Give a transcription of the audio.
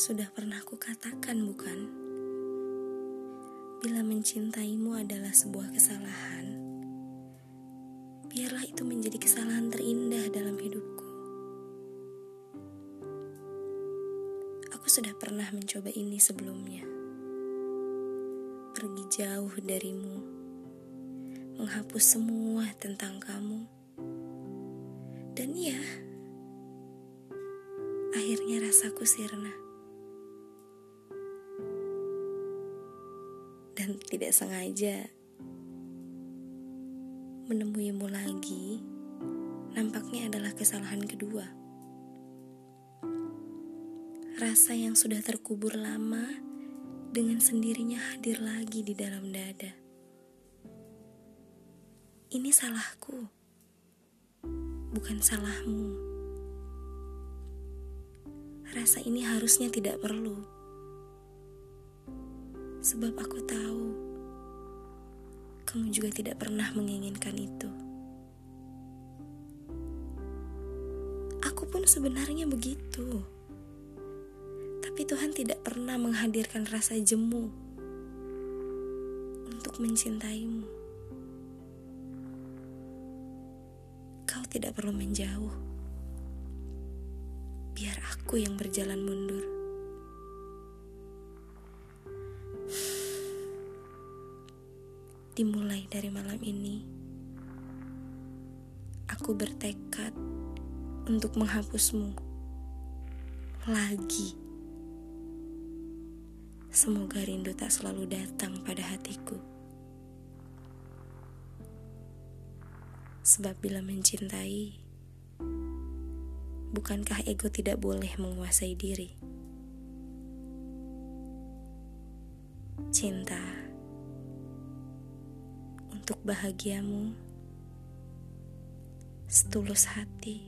Sudah pernah kukatakan bukan? Bila mencintaimu adalah sebuah kesalahan, biarlah itu menjadi kesalahan terindah dalam hidupku. Aku sudah pernah mencoba ini sebelumnya. Pergi jauh darimu, menghapus semua tentang kamu. Dan ya, akhirnya rasaku sirna. Dan tidak sengaja menemuimu lagi nampaknya adalah kesalahan kedua. Rasa yang sudah terkubur lama dengan sendirinya hadir lagi di dalam dada. Ini salahku, bukan salahmu. Rasa ini harusnya tidak perlu, sebab aku tahu kamu juga tidak pernah menginginkan itu. Aku pun sebenarnya begitu. Tapi Tuhan tidak pernah menghadirkan rasa jemu untuk mencintaimu. Kau tidak perlu menjauh. Biar aku yang berjalan mundur. Dimulai dari malam ini, aku bertekad untuk menghapusmu lagi. Semoga rindu tak selalu datang pada hatiku. Sebab bila mencintai, bukankah ego tidak boleh menguasai diri? Cinta untuk bahagiamu. Setulus hati